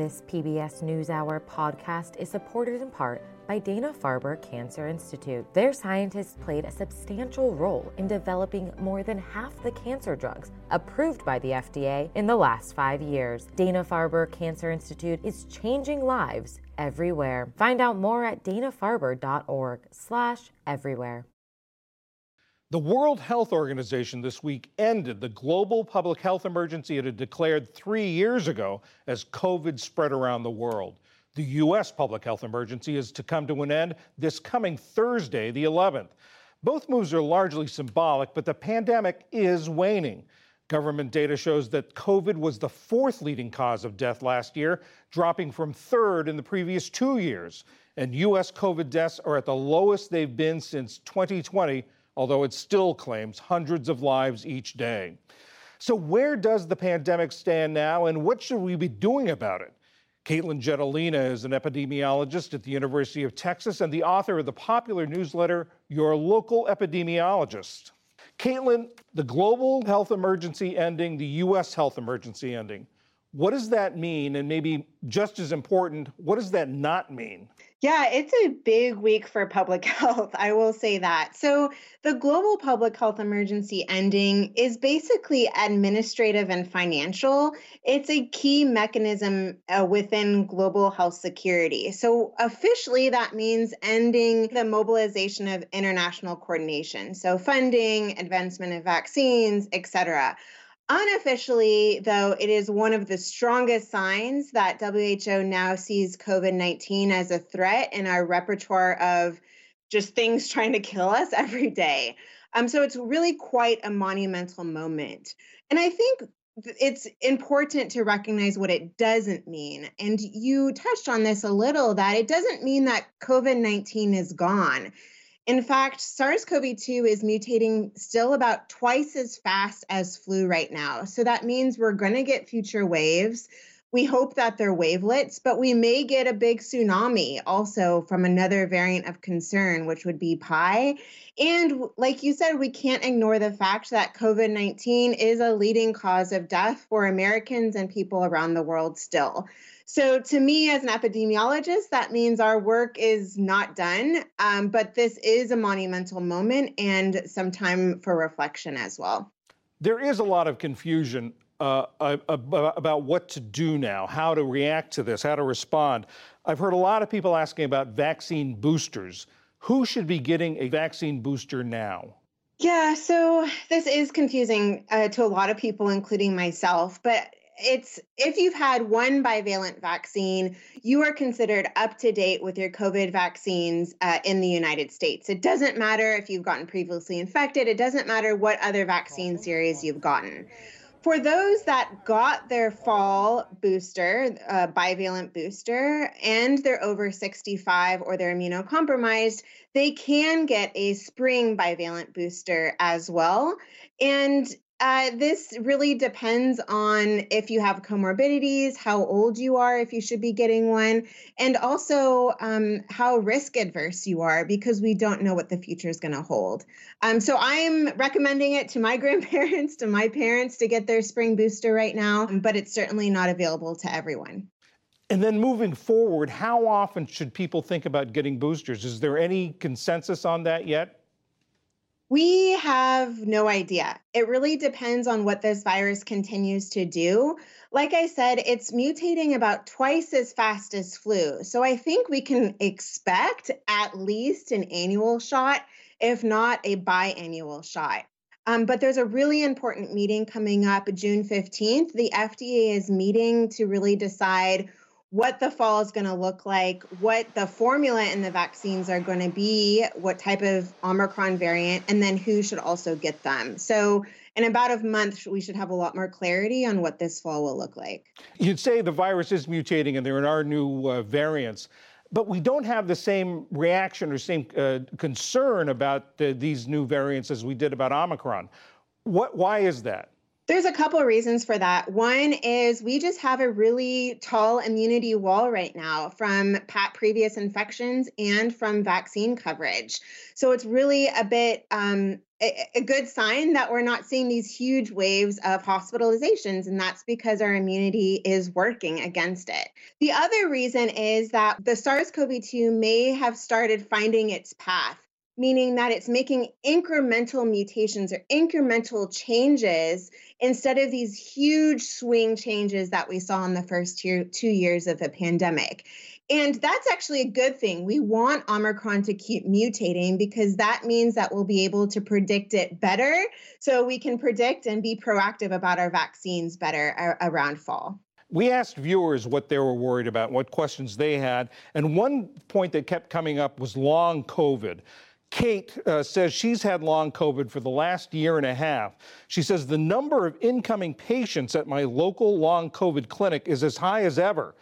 This PBS NewsHour podcast is supported in part by Dana Farber Cancer Institute. Their scientists played a substantial role in developing more than half the cancer drugs approved by the FDA in the last five years. Dana Farber Cancer Institute is changing lives everywhere. Find out more at danafarber.org/everywhere. The World Health Organization this week ended the global public health emergency it had declared three years ago as COVID spread around the world. The U.S. public health emergency is to come to an end this coming Thursday, the 11th. Both moves are largely symbolic, but the pandemic is waning. Government data shows that COVID was the fourth leading cause of death last year, dropping from third in the previous two years. And U.S. COVID deaths are at the lowest they've been since 2020 although it still claims hundreds of lives each day. So, where does the pandemic stand now, and what should we be doing about it? Katelyn Jetelina is an epidemiologist at the University of Texas and the author of the popular newsletter, Your Local Epidemiologist. Katelyn, the global health emergency ending, the U.S. health emergency ending. What does that mean? And maybe just as important, what does that not mean? Yeah, it's a big week for public health. I will say that. So, the global public health emergency ending is basically administrative and financial. It's a key mechanism uh, within global health security. So, officially, that means ending the mobilization of international coordination. So, funding, advancement of vaccines, et cetera. Unofficially, though, it is one of the strongest signs that WHO now sees COVID 19 as a threat in our repertoire of just things trying to kill us every day. Um, so it's really quite a monumental moment. And I think it's important to recognize what it doesn't mean. And you touched on this a little that it doesn't mean that COVID 19 is gone. In fact, SARS CoV 2 is mutating still about twice as fast as flu right now. So that means we're going to get future waves. We hope that they're wavelets, but we may get a big tsunami also from another variant of concern, which would be pi. And like you said, we can't ignore the fact that COVID 19 is a leading cause of death for Americans and people around the world still. So, to me, as an epidemiologist, that means our work is not done, um, but this is a monumental moment and some time for reflection as well. There is a lot of confusion uh, about what to do now, how to react to this, how to respond. I've heard a lot of people asking about vaccine boosters. Who should be getting a vaccine booster now? Yeah, so this is confusing uh, to a lot of people, including myself. But it's if you've had one bivalent vaccine, you are considered up to date with your COVID vaccines uh, in the United States. It doesn't matter if you've gotten previously infected, it doesn't matter what other vaccine series you've gotten. For those that got their fall booster, uh, bivalent booster, and they're over 65 or they're immunocompromised, they can get a spring bivalent booster as well. And uh, this really depends on if you have comorbidities, how old you are, if you should be getting one, and also um, how risk adverse you are, because we don't know what the future is going to hold. Um, so I'm recommending it to my grandparents, to my parents to get their spring booster right now, but it's certainly not available to everyone. And then moving forward, how often should people think about getting boosters? Is there any consensus on that yet? We have no idea. It really depends on what this virus continues to do. Like I said, it's mutating about twice as fast as flu. So I think we can expect at least an annual shot, if not a biannual shot. Um, but there's a really important meeting coming up June 15th. The FDA is meeting to really decide what the fall is going to look like, what the formula in the vaccines are going to be, what type of Omicron variant, and then who should also get them. So, in about a month, we should have a lot more clarity on what this fall will look like. You'd say the virus is mutating and there are new uh, variants, but we don't have the same reaction or same uh, concern about the, these new variants as we did about Omicron. What, why is that? There's a couple of reasons for that. One is we just have a really tall immunity wall right now from previous infections and from vaccine coverage. So it's really a bit um, a, a good sign that we're not seeing these huge waves of hospitalizations, and that's because our immunity is working against it. The other reason is that the SARS CoV 2 may have started finding its path meaning that it's making incremental mutations or incremental changes instead of these huge swing changes that we saw in the first two, two years of the pandemic. And that's actually a good thing. We want Omicron to keep mutating because that means that we'll be able to predict it better. So we can predict and be proactive about our vaccines better around fall. We asked viewers what they were worried about, what questions they had. And one point that kept coming up was long COVID. Kate uh, says she's had long COVID for the last year and a half. She says the number of incoming patients at my local long COVID clinic is as high as ever.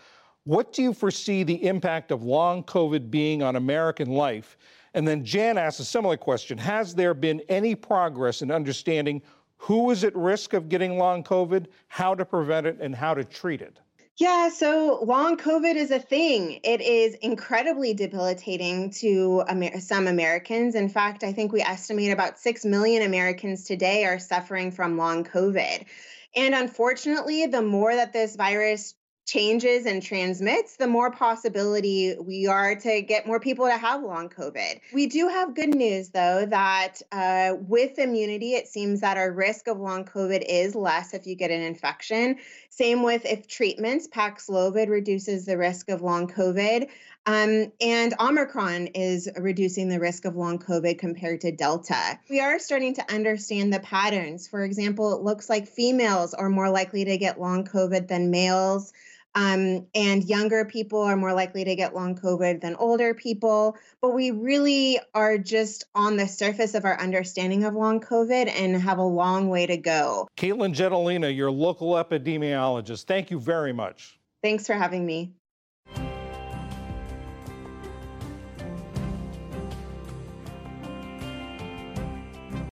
What do you foresee the impact of long COVID being on American life? And then Jan asks a similar question Has there been any progress in understanding who is at risk of getting long COVID, how to prevent it, and how to treat it? Yeah, so long COVID is a thing. It is incredibly debilitating to Amer- some Americans. In fact, I think we estimate about 6 million Americans today are suffering from long COVID. And unfortunately, the more that this virus changes and transmits, the more possibility we are to get more people to have long COVID. We do have good news, though, that uh, with immunity, it seems that our risk of long COVID is less if you get an infection. Same with if treatments, Paxlovid reduces the risk of long COVID. Um, and Omicron is reducing the risk of long COVID compared to Delta. We are starting to understand the patterns. For example, it looks like females are more likely to get long COVID than males. Um, and younger people are more likely to get long COVID than older people. But we really are just on the surface of our understanding of long COVID and have a long way to go. Katelyn Jetelina, your local epidemiologist, thank you very much. Thanks for having me.